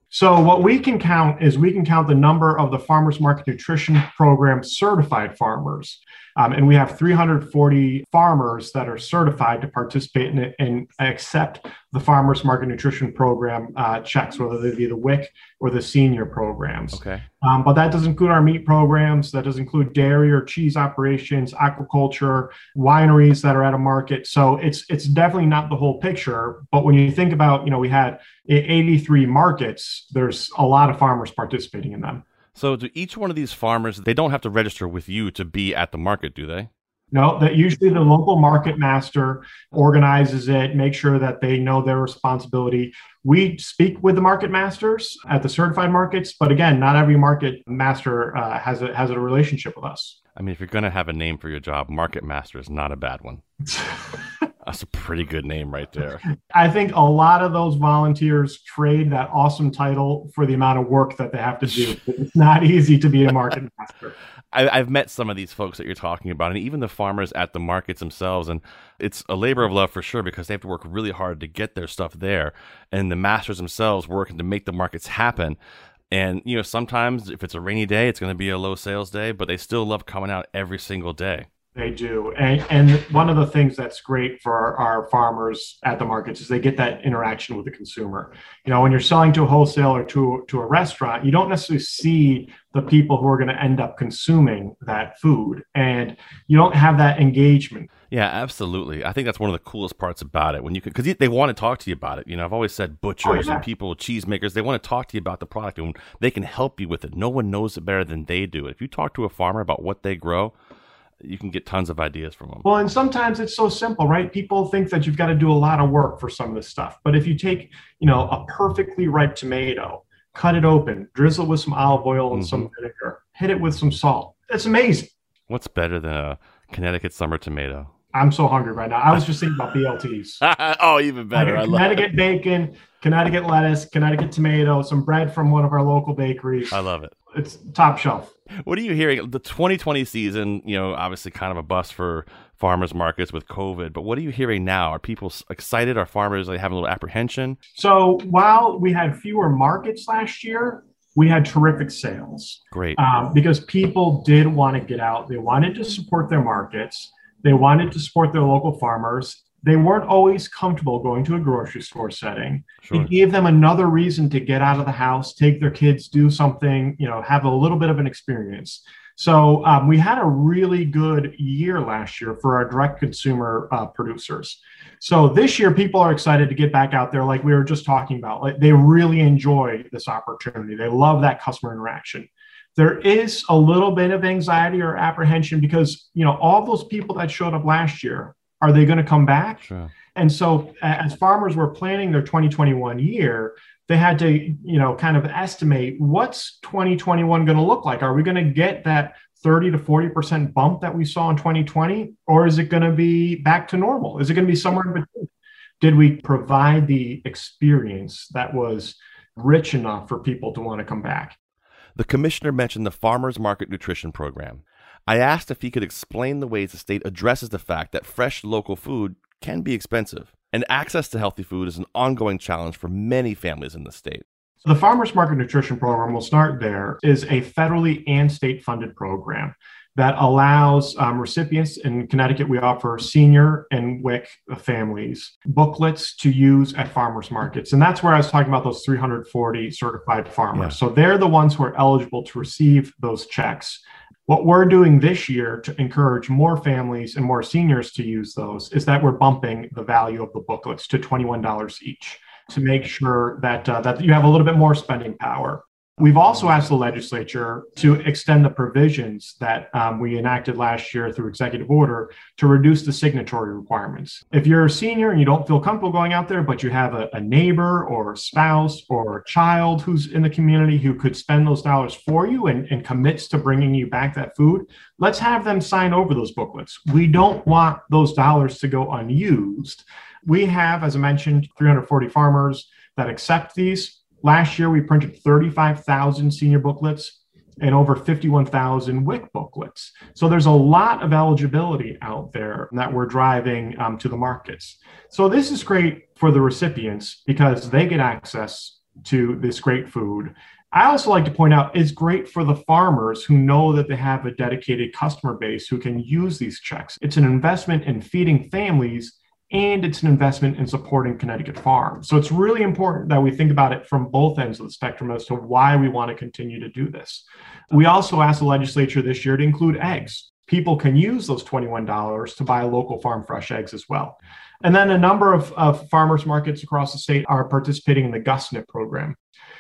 Speaker 29: So what we can count is we can count the number of the Farmers Market Nutrition Program certified farmers. Um, and we have 340 farmers that are certified to participate in it and accept the farmers market nutrition program uh, checks, whether they be the WIC or the senior programs.
Speaker 4: Okay.
Speaker 29: Um, but that does include our meat programs. That does include dairy or cheese operations, aquaculture, wineries that are at a market. So it's it's definitely not the whole picture. But when you think about, you know, we had 83 markets. There's a lot of farmers participating in them.
Speaker 4: So, do each one of these farmers, they don't have to register with you to be at the market, do they?
Speaker 29: No, that usually the local market master organizes it, make sure that they know their responsibility. We speak with the market masters at the certified markets, but again, not every market master uh, has a has a relationship with us.
Speaker 4: I mean, if you're going to have a name for your job, market master is not a bad one. That's a pretty good name right there.
Speaker 29: I think a lot of those volunteers trade that awesome title for the amount of work that they have to do. It's not easy to be a market master.
Speaker 4: I, have met some of these folks that you're talking about, and even the farmers at the markets themselves. And it's a labor of love for sure because they have to work really hard to get their stuff there. And the masters themselves working to make the markets happen. And, you know, sometimes if it's a rainy day, it's going to be a low sales day, but they still love coming out every single day.
Speaker 29: They do. And, and one of the things that's great for our, our, farmers at the markets is they get that interaction with the consumer. You know, when you're selling to a wholesaler to, to a restaurant, you don't necessarily see the people who are going to end up consuming that food and you don't have that engagement.
Speaker 4: Yeah, absolutely. I think that's one of the coolest parts about it when you can, because they want to talk to you about it. You know, I've always said butchers oh, yeah. and people, cheesemakers, they want to talk to you about the product and they can help you with it. No one knows it better than they do. If you talk to a farmer about what they grow, you can get tons of ideas from them.
Speaker 29: Well, and sometimes it's so simple, right? People think that you've got to do a lot of work for some of this stuff. But if you take, you know, a perfectly ripe tomato, cut it open, drizzle with some olive oil and mm-hmm. some vinegar, hit it with some salt. It's amazing.
Speaker 4: What's better than a Connecticut summer tomato?
Speaker 29: I'm so hungry right now. I was just thinking about BLTs.
Speaker 4: oh, even better.
Speaker 29: Like Connecticut bacon, Connecticut lettuce, Connecticut tomato, some bread from one of our local bakeries.
Speaker 4: I love it.
Speaker 29: It's top shelf.
Speaker 4: What are you hearing? The 2020 season, you know, obviously kind of a bust for farmers markets with COVID, but what are you hearing now? Are people excited? Are farmers like having a little apprehension?
Speaker 29: So while we had fewer markets last year, we had terrific sales.
Speaker 4: Great.
Speaker 29: Um, because people did want to get out. They wanted to support their markets. They wanted to support their local farmers they weren't always comfortable going to a grocery store setting. Sure. It gave them another reason to get out of the house, take their kids, do something, you know, have a little bit of an experience. So um, we had a really good year last year for our direct consumer uh, producers. So this year, people are excited to get back out there, like we were just talking about. Like they really enjoy this opportunity. They love that customer interaction. There is a little bit of anxiety or apprehension because you know all those people that showed up last year are they going to come back?
Speaker 4: Sure.
Speaker 29: And so, as farmers were planning their 2021 year, they had to, you know, kind of estimate what's 2021 going to look like. Are we going to get that 30 to 40% bump that we saw in 2020? Or is it going to be back to normal? Is it going to be somewhere in between? Did we provide the experience that was rich enough for people to want to come back?
Speaker 4: The commissioner mentioned the Farmers Market Nutrition Program. I asked if he could explain the ways the state addresses the fact that fresh local food can be expensive, and access to healthy food is an ongoing challenge for many families in the state.
Speaker 29: The Farmers Market Nutrition Program, we'll start there, is a federally and state funded program that allows um, recipients in Connecticut. We offer senior and WIC families booklets to use at farmers markets. And that's where I was talking about those 340 certified farmers. Yeah. So they're the ones who are eligible to receive those checks. What we're doing this year to encourage more families and more seniors to use those is that we're bumping the value of the booklets to $21 each to make sure that uh, that you have a little bit more spending power. We've also asked the legislature to extend the provisions that um, we enacted last year through executive order to reduce the signatory requirements. If you're a senior and you don't feel comfortable going out there, but you have a, a neighbor or a spouse or a child who's in the community who could spend those dollars for you and, and commits to bringing you back that food, let's have them sign over those booklets. We don't want those dollars to go unused. We have, as I mentioned, 340 farmers that accept these Last year, we printed 35,000 senior booklets and over 51,000 WIC booklets. So there's a lot of eligibility out there that we're driving um, to the markets. So this is great for the recipients because they get access to this great food. I also like to point out it's great for the farmers who know that they have a dedicated customer base who can use these checks. It's an investment in feeding families and it's an investment in supporting Connecticut farms. So it's really important that we think about it from both ends of the spectrum as to why we want to continue to do this. We also asked the legislature this year to include eggs. People can use those $21 to buy local farm fresh eggs as well. And then a number of, of farmers markets across the state are participating in the GusNIP program.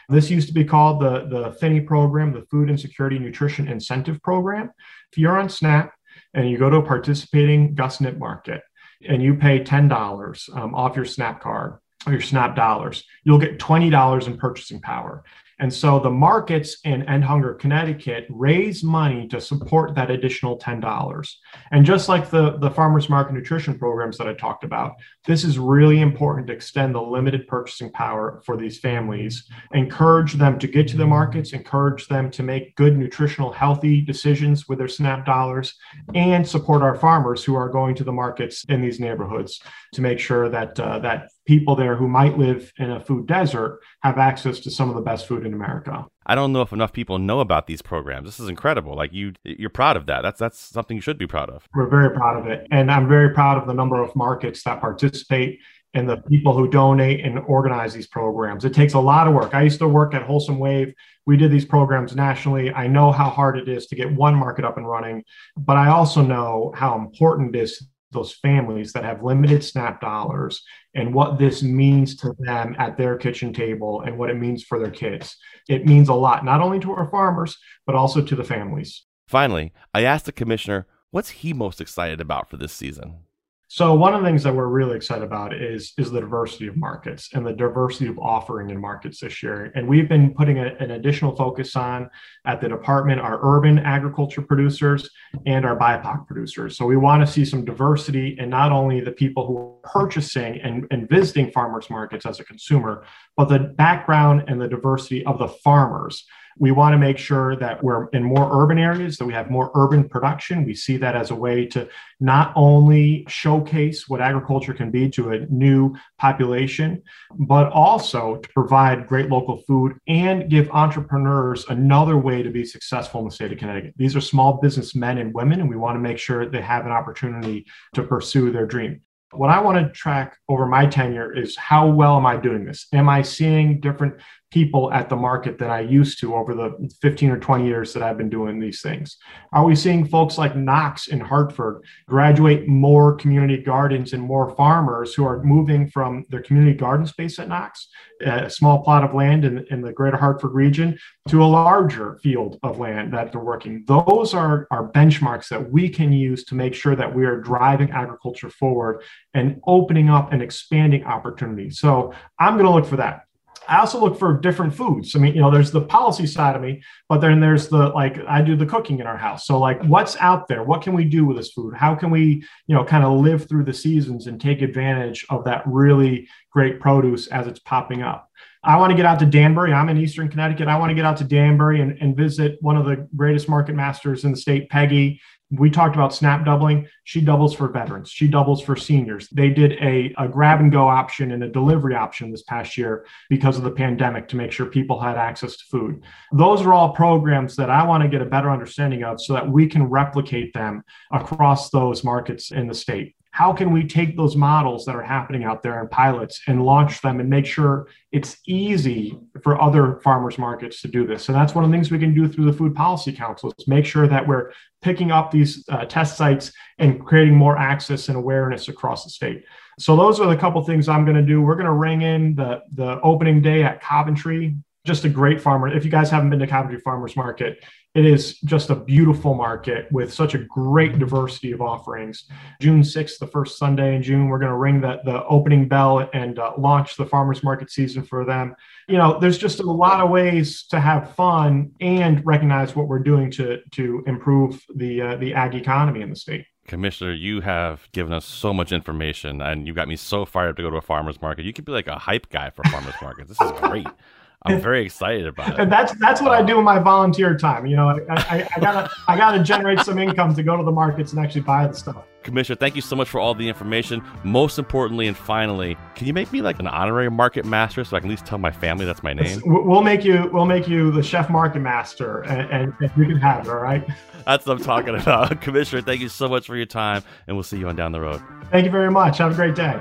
Speaker 29: This used to be called the, the FINI program, the Food Insecurity Nutrition Incentive Program. If you're on SNAP and you go to a participating GusNIP market and you pay $10 um, off your SNAP card or your SNAP dollars, you'll get $20 in purchasing power. And so the markets in End Hunger Connecticut raise money to support that additional $10. And just like the, the farmers market nutrition programs that I talked about, this is really important to extend the limited purchasing power for these families, encourage them to get to the markets, encourage them to make good nutritional healthy decisions with their SNAP dollars, and support our farmers who are going to the markets in these neighborhoods to make sure that uh, that people there who might live in a food desert have access to some of the best food in America.
Speaker 4: I don't know if enough people know about these programs. This is incredible. Like you you're proud of that. That's that's something you should be proud of.
Speaker 29: We're very proud of it. And I'm very proud of the number of markets that participate and the people who donate and organize these programs. It takes a lot of work. I used to work at Wholesome Wave. We did these programs nationally. I know how hard it is to get one market up and running, but I also know how important it is those families that have limited SNAP dollars and what this means to them at their kitchen table and what it means for their kids. It means a lot, not only to our farmers, but also to the families.
Speaker 4: Finally, I asked the commissioner what's he most excited about for this season.
Speaker 29: So one of the things that we're really excited about is is the diversity of markets and the diversity of offering in markets this year. And we've been putting a, an additional focus on at the department our urban agriculture producers and our BIPOC producers. So we want to see some diversity in not only the people who are purchasing and, and visiting farmers markets as a consumer, but the background and the diversity of the farmers. We want to make sure that we're in more urban areas, that we have more urban production. We see that as a way to not only showcase what agriculture can be to a new population, but also to provide great local food and give entrepreneurs another way to be successful in the state of Connecticut. These are small business men and women, and we want to make sure they have an opportunity to pursue their dream what I want to track over my tenure is how well am I doing this? Am I seeing different people at the market than I used to over the 15 or 20 years that I've been doing these things? Are we seeing folks like Knox in Hartford graduate more community gardens and more farmers who are moving from their community garden space at Knox, a small plot of land in, in the greater Hartford region, to a larger field of land that they're working? Those are, our benchmarks that we can use to make sure that we are driving agriculture forward and opening up and expanding opportunities. So I'm going to look for that. I also look for different foods. I mean, you know, there's the policy side of me, but then there's the like I do the cooking in our house. So like what's out there? What can we do with this food? How can we, you know, kind of live through the seasons and take advantage of that really great produce as it's popping up? I want to get out to Danbury. I'm in Eastern Connecticut. I want to get out to Danbury and, and visit one of the greatest market masters in the state, Peggy we talked about snap doubling. She doubles for veterans. She doubles for seniors. They did a, a grab and go option and a delivery option this past year because of the pandemic to make sure people had access to food. Those are all programs that i want to get a better understanding of so that we can replicate them across those markets in the state how can we take those models that are happening out there in pilots and launch them and make sure it's easy for other farmers markets to do this? And that's one of the things we can do through the food policy council is make sure that we're picking up these uh, test sites and creating more access and awareness across the state. So those are the couple things i'm going to do. We're going to ring in the, the opening day at coventry just a great farmer if you guys haven't been to coventry farmers market it is just a beautiful market with such a great diversity of offerings. June 6th, the first Sunday in June, we're going to ring the, the opening bell and uh, launch the farmers market season for them. You know, there's just a lot of ways to have fun and recognize what we're doing to to improve the uh, the ag economy in the state.
Speaker 4: Commissioner, you have given us so much information and you got me so fired up to go to a farmer's market. You could be like a hype guy for farmer's markets. This is great. I'm very excited about it.
Speaker 29: And that's that's what I do in my volunteer time. You know, I, I, I gotta I gotta generate some income to go to the markets and actually buy the stuff.
Speaker 4: Commissioner, thank you so much for all the information. Most importantly and finally, can you make me like an honorary market master so I can at least tell my family that's my name?
Speaker 29: We'll make you we'll make you the chef market master, and, and, and you can have it. All right.
Speaker 4: That's what I'm talking about. Commissioner, thank you so much for your time, and we'll see you on down the road.
Speaker 29: Thank you very much. Have a great day.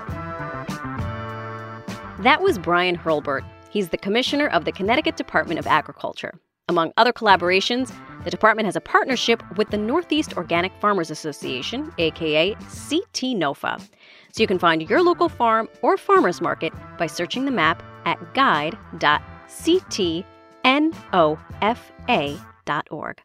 Speaker 3: That was Bryan Hurlburt. He's the commissioner of the Connecticut Department of Agriculture. Among other collaborations, the department has a partnership with the Northeast Organic Farmers Association, aka CT NOFA. So you can find your local farm or farmers market by searching the map at guide.ctnofa.org.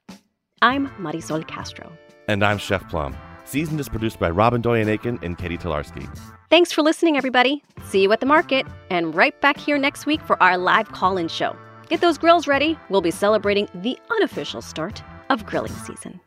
Speaker 3: I'm Marisol Castro.
Speaker 4: And I'm Chef Plum. Seasoned is produced by Robyn Doyon-Aitken and Catie Talarski.
Speaker 3: Thanks for listening, everybody. See you at the market and right back here next week for our live call in show. Get those grills ready. We'll be celebrating the unofficial start of grilling season.